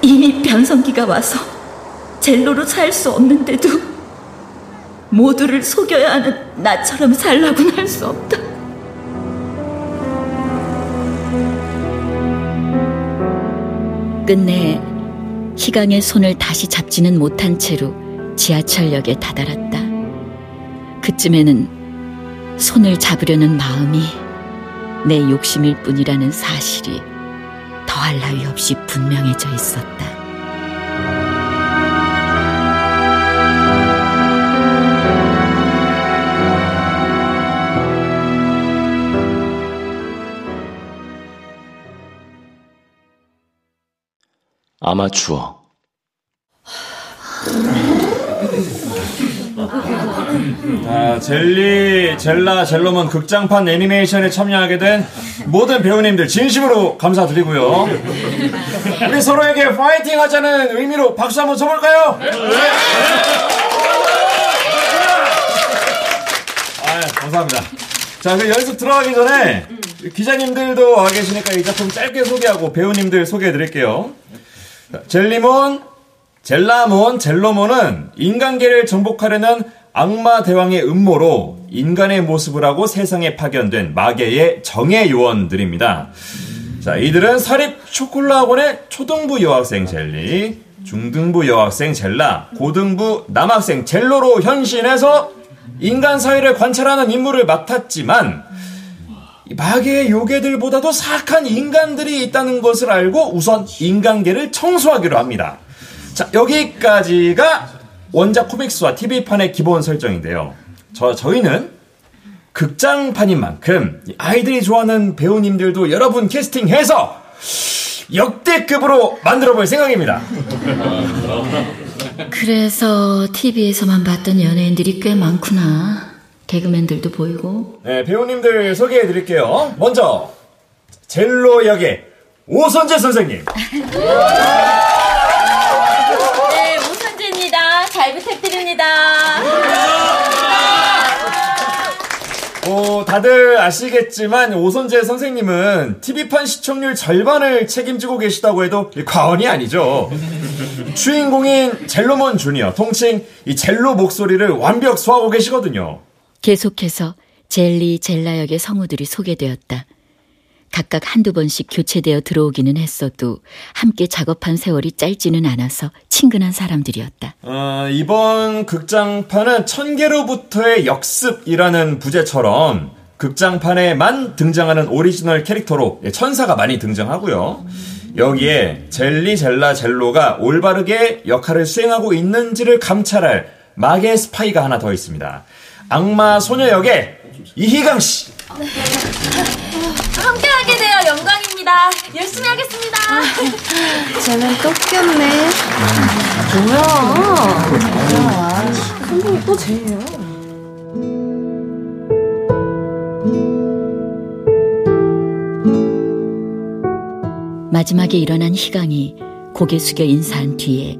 Speaker 4: 이미 변성기가 와서 젤로로 살 수 없는데도 모두를 속여야 하는 나처럼 살라곤 할 수 없다. 끝내 희강의 손을 다시 잡지는 못한 채로 지하철역에 다다랐다. 그쯤에는 손을 잡으려는 마음이 내 욕심일 뿐이라는 사실이 더할 나위 없이 분명해져 있었다.
Speaker 5: 아마추어
Speaker 19: 자, 젤리, 젤라, 젤로몬 극장판 애니메이션에 참여하게 된 모든 배우님들 진심으로 감사드리고요. 우리 서로에게 파이팅 하자는 의미로 박수 한번 쳐볼까요? 아, 감사합니다. 자, 그 연습 들어가기 전에 기자님들도 와 계시니까 이 작품 짧게 소개하고 배우님들 소개해 드릴게요. 젤리몬, 젤라몬, 젤로몬은 인간계를 정복하려는 악마 대왕의 음모로 인간의 모습을 하고 세상에 파견된 마계의 정예 요원들입니다. 자, 이들은 사립 초콜라학원의 초등부 여학생 젤리, 중등부 여학생 젤라, 고등부 남학생 젤로로 현신해서 인간 사회를 관찰하는 임무를 맡았지만 마계의 요괴들보다도 사악한 인간들이 있다는 것을 알고 우선 인간계를 청소하기로 합니다. 자, 여기까지가 원작 코믹스와 TV판의 기본 설정인데요. 저, 저희는 극장판인 만큼 아이들이 좋아하는 배우님들도 여러분 캐스팅해서 역대급으로 만들어 볼 생각입니다.
Speaker 4: 그래서 TV에서만 봤던 연예인들이 꽤 많구나. 개그맨들도 보이고.
Speaker 19: 네, 배우님들 소개해 드릴게요. 먼저 젤로 역의 오선재 선생님. *laughs*
Speaker 3: 네, 오선재입니다. 잘 부탁드립니다.
Speaker 19: 어, 다들 아시겠지만 오선재 선생님은 TV판 시청률 절반을 책임지고 계시다고 해도 과언이 아니죠. 주인공인 젤로몬 주니어, 통칭 이 젤로 목소리를 완벽 소화하고 계시거든요.
Speaker 4: 계속해서 젤리, 젤라 역의 성우들이 소개되었다. 각각 한두 번씩 교체되어 들어오기는 했어도 함께 작업한 세월이 짧지는 않아서 친근한 사람들이었다.
Speaker 19: 어, 이번 극장판은 천계로부터의 역습이라는 부제처럼 극장판에만 등장하는 오리지널 캐릭터로 천사가 많이 등장하고요. 여기에 젤리, 젤라, 젤로가 올바르게 역할을 수행하고 있는지를 감찰할 마계의 스파이가 하나 더 있습니다. 악마 소녀 역의 이희강 씨.
Speaker 3: 함께 영광입니다. 열심히 하겠습니다. *laughs*
Speaker 13: 쟤는 또 꼈네.
Speaker 3: 뭐야?
Speaker 13: 선생님 또 쟤예요.
Speaker 4: 마지막에 일어난 희강이 고개 숙여 인사한 뒤에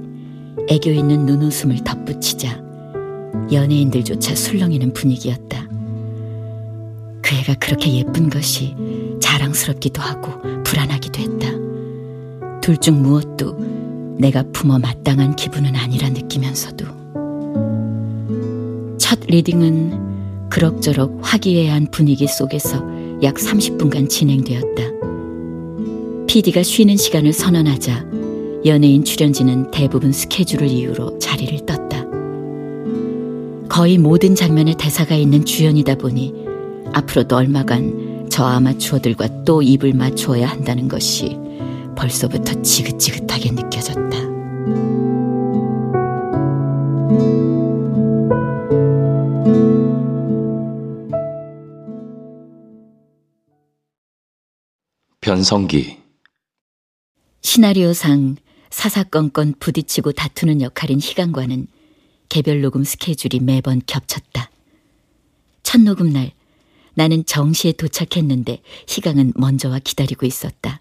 Speaker 4: 애교 있는 눈웃음을 덧붙이자 연예인들조차 술렁이는 분위기였다. 그 애가 그렇게 예쁜 것이 자랑스럽기도 하고 불안하기도 했다. 둘 중 무엇도 내가 품어 마땅한 기분은 아니라 느끼면서도 첫 리딩은 그럭저럭 화기애애한 분위기 속에서 약 30분간 진행되었다. PD가 쉬는 시간을 선언하자 연예인 출연진은 대부분 스케줄을 이유로 자리를 떴다. 거의 모든 장면에 대사가 있는 주연이다 보니 앞으로도 얼마간 저 아마추어들과 또 입을 맞추어야 한다는 것이 벌써부터 지긋지긋하게 느껴졌다.
Speaker 5: 변성기
Speaker 4: 시나리오상 사사건건 부딪히고 다투는 역할인 희강과는 개별 녹음 스케줄이 매번 겹쳤다. 첫 녹음 날 나는 정시에 도착했는데 희강은 먼저와 기다리고 있었다.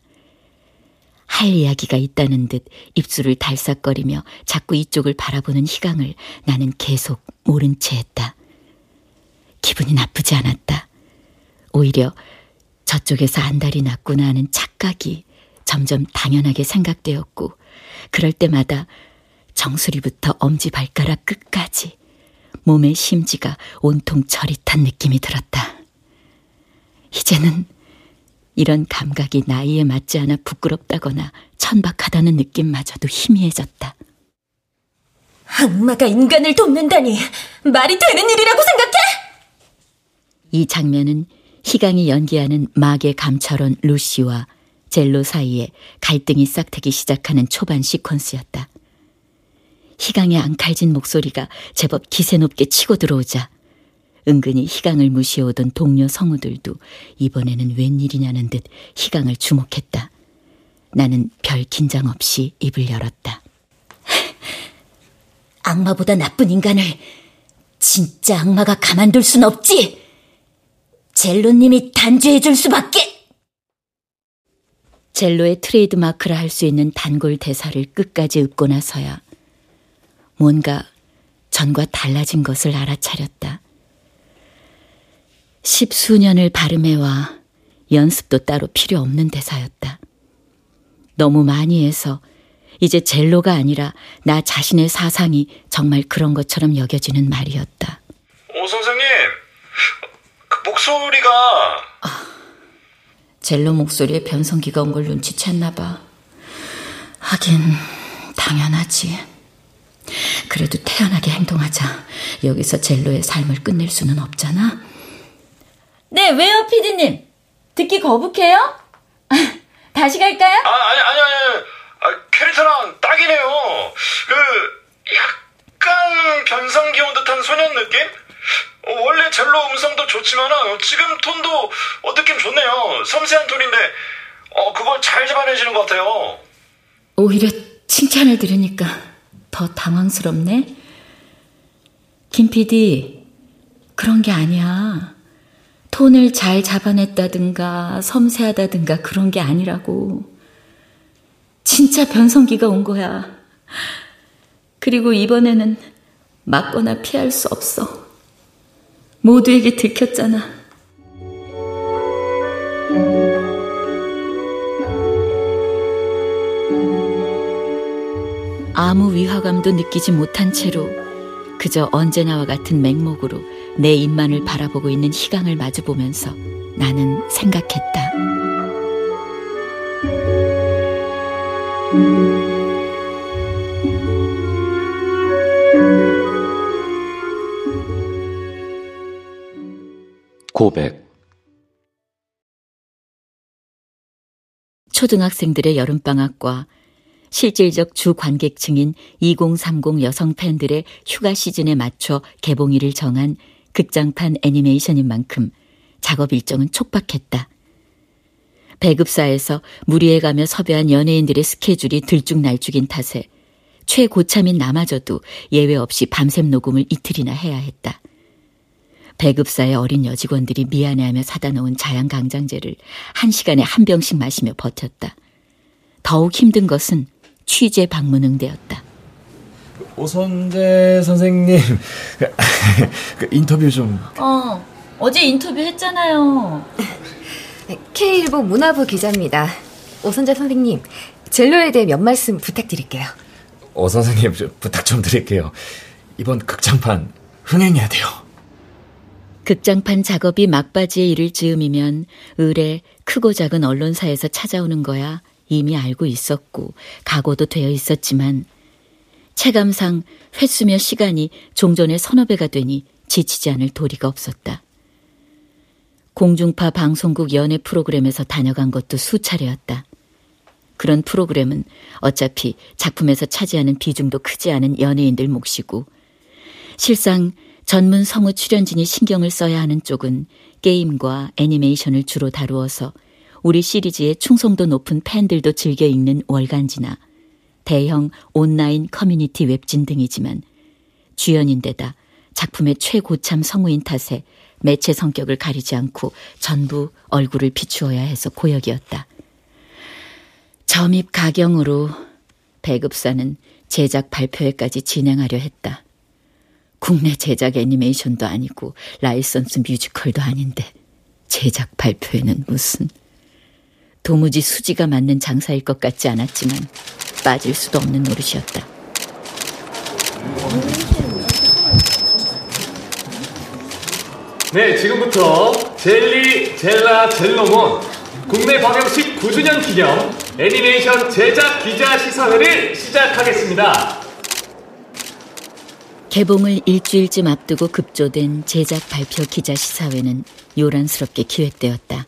Speaker 4: 할 이야기가 있다는 듯 입술을 달싹거리며 자꾸 이쪽을 바라보는 희강을 나는 계속 모른 채 했다. 기분이 나쁘지 않았다. 오히려 저쪽에서 안달이 났구나 하는 착각이 점점 당연하게 생각되었고, 그럴 때마다 정수리부터 엄지발가락 끝까지 몸의 심지가 온통 저릿한 느낌이 들었다. 이제는 이런 감각이 나이에 맞지 않아 부끄럽다거나 천박하다는 느낌마저도 희미해졌다.
Speaker 3: 악마가 인간을 돕는다니 말이 되는 일이라고 생각해?
Speaker 4: 이 장면은 희강이 연기하는 마계 감찰원 루시와 젤로 사이에 갈등이 싹트기 시작하는 초반 시퀀스였다. 희강의 앙칼진 목소리가 제법 기세 높게 치고 들어오자 은근히 희강을 무시해오던 동료 성우들도 이번에는 웬일이냐는 듯 희강을 주목했다. 나는 별 긴장 없이 입을 열었다. *laughs* 악마보다 나쁜 인간을 진짜 악마가 가만둘 순 없지! 젤로님이 단죄해줄 수밖에! 젤로의 트레이드 마크라 할 수 있는 단골 대사를 끝까지 읊고 나서야 뭔가 전과 달라진 것을 알아차렸다. 십수년을 발음해와 연습도 따로 필요 없는 대사였다. 너무 많이 해서 이제 젤로가 아니라 나 자신의 사상이 정말 그런 것처럼 여겨지는 말이었다.
Speaker 7: 오 선생님, 그 목소리가
Speaker 4: 젤로 목소리에 변성기가 온 걸 눈치챘나 봐. 하긴 당연하지. 그래도 태연하게 행동하자. 여기서 젤로의 삶을 끝낼 수는 없잖아.
Speaker 3: 네, 왜요, 피디님? 듣기 거북해요? *laughs* 다시 갈까요?
Speaker 7: 아 아니 아니 아니 아, 캐릭터랑 딱이네요. 그 약간 변성기 온 듯한 소년 느낌? 어, 원래 젤로 음성도 좋지만 지금 톤도 어, 느낌 좋네요. 섬세한 톤인데 어, 그걸 잘 잡아내시는 것 같아요.
Speaker 4: 오히려 칭찬을 들으니까 더 당황스럽네. 김 PD, 그런 게 아니야. 톤을 잘 잡아냈다든가 섬세하다든가 그런 게 아니라고. 진짜 변성기가 온 거야. 그리고 이번에는 막거나 피할 수 없어. 모두에게 들켰잖아. 아무 위화감도 느끼지 못한 채로 그저 언제나와 같은 맹목으로 내 입만을 바라보고 있는 희강을 마주보면서 나는 생각했다.
Speaker 5: 고백
Speaker 4: 초등학생들의 여름방학과 실질적 주 관객층인 2030 여성 팬들의 휴가 시즌에 맞춰 개봉일을 정한 극장판 애니메이션인 만큼 작업 일정은 촉박했다. 배급사에서 무리해 가며 섭외한 연예인들의 스케줄이 들쭉날쭉인 탓에 최고참인 나마저도 예외 없이 밤샘 녹음을 이틀이나 해야 했다. 배급사의 어린 여직원들이 미안해하며 사다 놓은 자양 강장제를 한 시간에 한 병씩 마시며 버텼다. 더욱 힘든 것은 취재 방문 응대였다.
Speaker 19: 오선재 선생님, *laughs* 그 인터뷰 좀.
Speaker 4: 어, 어제 인터뷰 했잖아요.
Speaker 13: K일보 문화부 기자입니다. 오선재 선생님, 젤로에 대해 몇 말씀 부탁드릴게요.
Speaker 19: 오 선생님, 부탁 좀 드릴게요. 이번 극장판 흥행해야 돼요.
Speaker 4: 극장판 작업이 막바지에 이를 즈음이면 의뢰 크고 작은 언론사에서 찾아오는 거야 이미 알고 있었고 각오도 되어 있었지만 체감상 횟수며 시간이 종전의 서너 배가 되니 지치지 않을 도리가 없었다. 공중파 방송국 연예 프로그램에서 다녀간 것도 수차례였다. 그런 프로그램은 어차피 작품에서 차지하는 비중도 크지 않은 연예인들 몫이고 실상 전문 성우 출연진이 신경을 써야 하는 쪽은 게임과 애니메이션을 주로 다루어서 우리 시리즈의 충성도 높은 팬들도 즐겨 읽는 월간지나 대형 온라인 커뮤니티 웹진 등이지만 주연인데다 작품의 최고참 성우인 탓에 매체 성격을 가리지 않고 전부 얼굴을 비추어야 해서 고역이었다. 점입 가경으로 배급사는 제작 발표회까지 진행하려 했다. 국내 제작 애니메이션도 아니고 라이선스 뮤지컬도 아닌데 제작 발표회는 무슨 도무지 수지가 맞는 장사일 것 같지 않았지만 빠질 수도 없는 노릇이었다.
Speaker 20: 네, 지금부터 젤리, 젤라, 젤로몬 국내 방영식 9주년 기념 애니메이션 제작 기자 시사회를 시작하겠습니다.
Speaker 4: 개봉을 일주일쯤 앞두고 급조된 제작 발표 기자 시사회는 요란스럽게 기획되었다.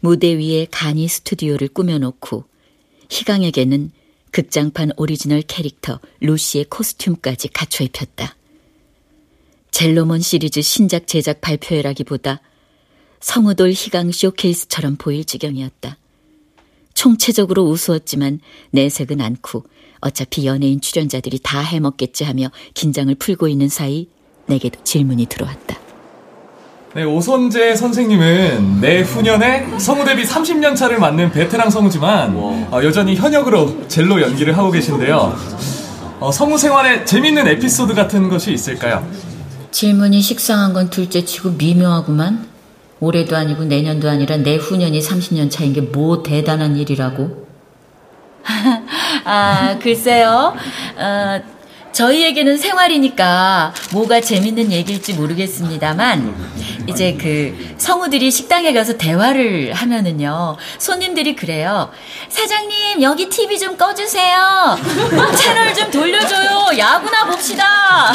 Speaker 4: 무대 위에 간이 스튜디오를 꾸며놓고 희강에게는 극장판 오리지널 캐릭터 루시의 코스튬까지 갖춰 입혔다. 젤로몬 시리즈 신작 제작 발표회라기보다 성우돌 희강 쇼케이스처럼 보일 지경이었다. 총체적으로 우스웠지만 내색은 않고 어차피 연예인 출연자들이 다 해먹겠지 하며 긴장을 풀고 있는 사이 내게도 질문이 들어왔다.
Speaker 21: 네, 오선재 선생님은 내후년에 성우 데뷔 30년 차를 맞는 베테랑 성우지만 어, 여전히 현역으로 젤로 연기를 하고 계신데요. 어, 성우 생활에 재밌는 에피소드 같은 것이 있을까요?
Speaker 4: 질문이 식상한 건 둘째치고 미묘하구만. 올해도 아니고 내년도 아니라 내후년이 30년 차인 게 뭐 대단한 일이라고? *laughs* 아, 글쎄요. 어, 저희에게는 생활이니까 뭐가 재밌는 얘기일지 모르겠습니다만 이제 그 성우들이 식당에 가서 대화를 하면은요 손님들이 그래요 사장님 여기 TV 좀 꺼주세요. 채널 좀 돌려줘요. 야구나 봅시다.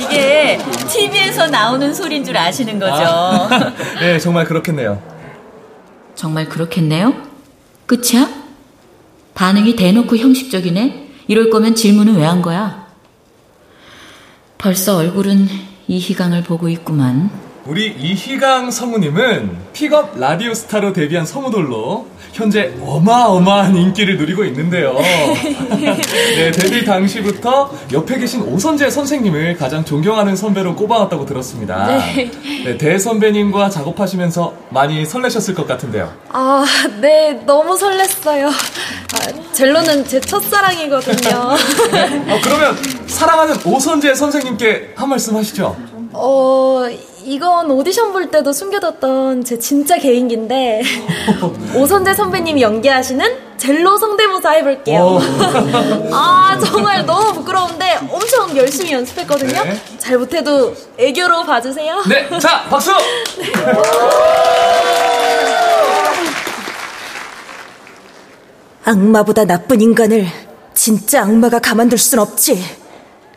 Speaker 4: 이게 TV에서 나오는 소리인 줄 아시는 거죠? 아, *laughs*
Speaker 21: 네 정말 그렇겠네요.
Speaker 4: 정말 그렇겠네요? 끝이야? 반응이 대놓고 형식적이네 이럴 거면 질문은 왜 한 거야? 벌써 얼굴은 이희강을 보고 있구만.
Speaker 21: 우리 이희강 성우님은 픽업 라디오 스타로 데뷔한 성우돌로 현재 어마어마한 인기를 누리고 있는데요. *laughs* 네, 데뷔 당시부터 옆에 계신 오선재 선생님을 가장 존경하는 선배로 꼽아왔다고 들었습니다.
Speaker 3: 네.
Speaker 21: 네, 대선배님과 작업하시면서 많이 설레셨을 것 같은데요.
Speaker 3: 아, 네, 너무 설렜어요. 아, 젤로는 제 첫사랑이거든요.
Speaker 21: 어, 그러면 사랑하는 오선재 선생님께 한 말씀 하시죠.
Speaker 3: 어, 이건 오디션 볼 때도 숨겨뒀던 제 진짜 개인기인데 *laughs* 오선재 선배님이 연기하시는 젤로 성대모사 해볼게요. *laughs* 아 정말 너무 부끄러운데 엄청 열심히 연습했거든요.
Speaker 21: 네.
Speaker 3: 잘 못해도 애교로 봐주세요.
Speaker 21: 네, 자 박수. *laughs*
Speaker 22: 악마보다 나쁜 인간을 진짜 악마가 가만둘 순 없지.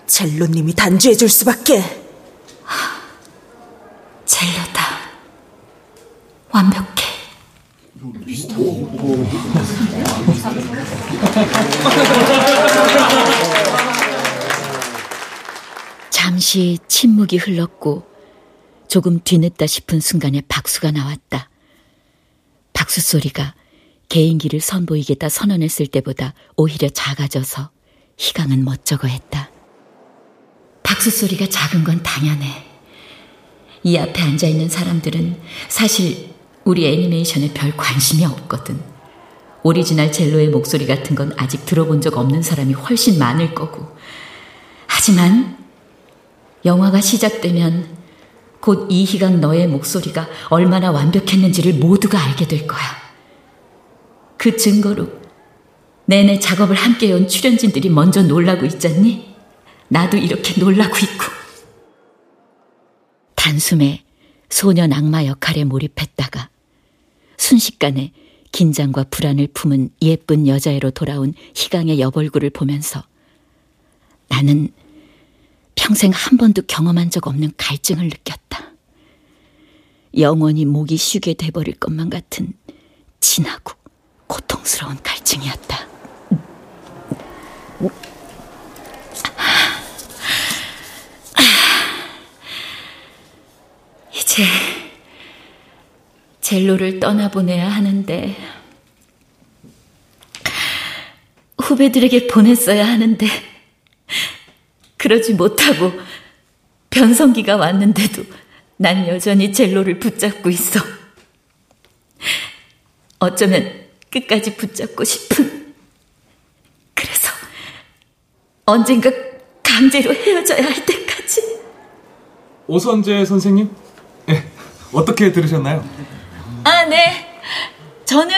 Speaker 22: 젤로님이 단죄해 줄 수밖에.
Speaker 4: 젤로다. 완벽해. 잠시 침묵이 흘렀고 조금 뒤늦다 싶은 순간에 박수가 나왔다. 박수 소리가 개인기를 선보이겠다 선언했을 때보다 오히려 작아져서 희강은 멋쩍어 했다. 박수 소리가 작은 건 당연해. 이 앞에 앉아 있는 사람들은 사실 우리 애니메이션에 별 관심이 없거든. 오리지널 젤로의 목소리 같은 건 아직 들어본 적 없는 사람이 훨씬 많을 거고. 하지만 영화가 시작되면 곧 이희강 너의 목소리가 얼마나 완벽했는지를 모두가 알게 될 거야. 그 증거로 내내 작업을 함께 해온 출연진들이 먼저 놀라고 있잖니? 나도 이렇게 놀라고 있고. 단숨에 소년 악마 역할에 몰입했다가 순식간에 긴장과 불안을 품은 예쁜 여자애로 돌아온 희강의 여벌구를 보면서 나는 평생 한 번도 경험한 적 없는 갈증을 느꼈다. 영원히 목이 쉬게 돼버릴 것만 같은 진하고 고통스러운 갈증이었다. 이제 젤로를 떠나보내야 하는데 후배들에게 보냈어야 하는데 그러지 못하고 변성기가 왔는데도 난 여전히 젤로를 붙잡고 있어. 어쩌면 끝까지 붙잡고 싶은. 그래서 언젠가 강제로 헤어져야 할 때까지.
Speaker 21: 오선재 선생님, 네, 어떻게 들으셨나요?
Speaker 4: 아, 네. 저는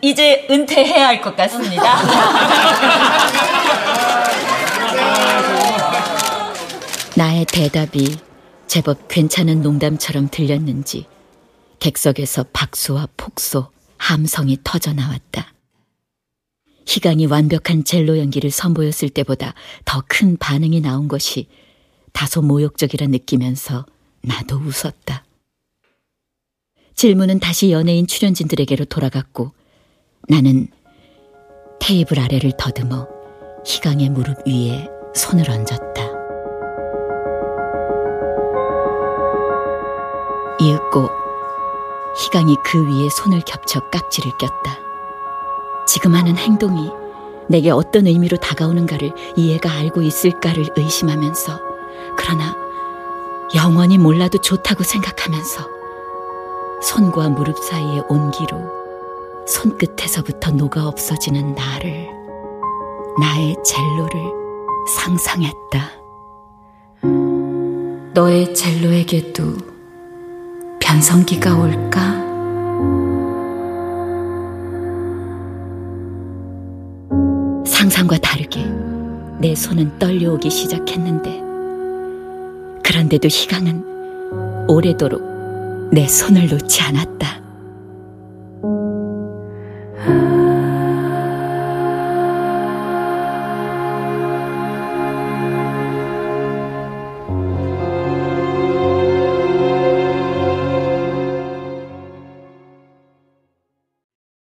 Speaker 4: 이제 은퇴해야 할 것 같습니다. *laughs* 나의 대답이 제법 괜찮은 농담처럼 들렸는지 객석에서 박수와 폭소, 함성이 터져 나왔다. 희강이 완벽한 젤로 연기를 선보였을 때보다 더 큰 반응이 나온 것이 다소 모욕적이라 느끼면서 나도 웃었다. 질문은 다시 연예인 출연진들에게로 돌아갔고 나는 테이블 아래를 더듬어 희강의 무릎 위에 손을 얹었다. 이윽고 희강이 그 위에 손을 겹쳐 깍지를 꼈다. 지금 하는 행동이 내게 어떤 의미로 다가오는가를 이해가 알고 있을까를 의심하면서 그러나 영원히 몰라도 좋다고 생각하면서 손과 무릎 사이의 온기로 손끝에서부터 녹아 없어지는 나를 나의 젤로를 상상했다. 너의 젤로에게도 변성기가 올까? 상상과 다르게 내 손은 떨려오기 시작했는데 그런데도 희강은 오래도록 내 손을 놓지 않았다.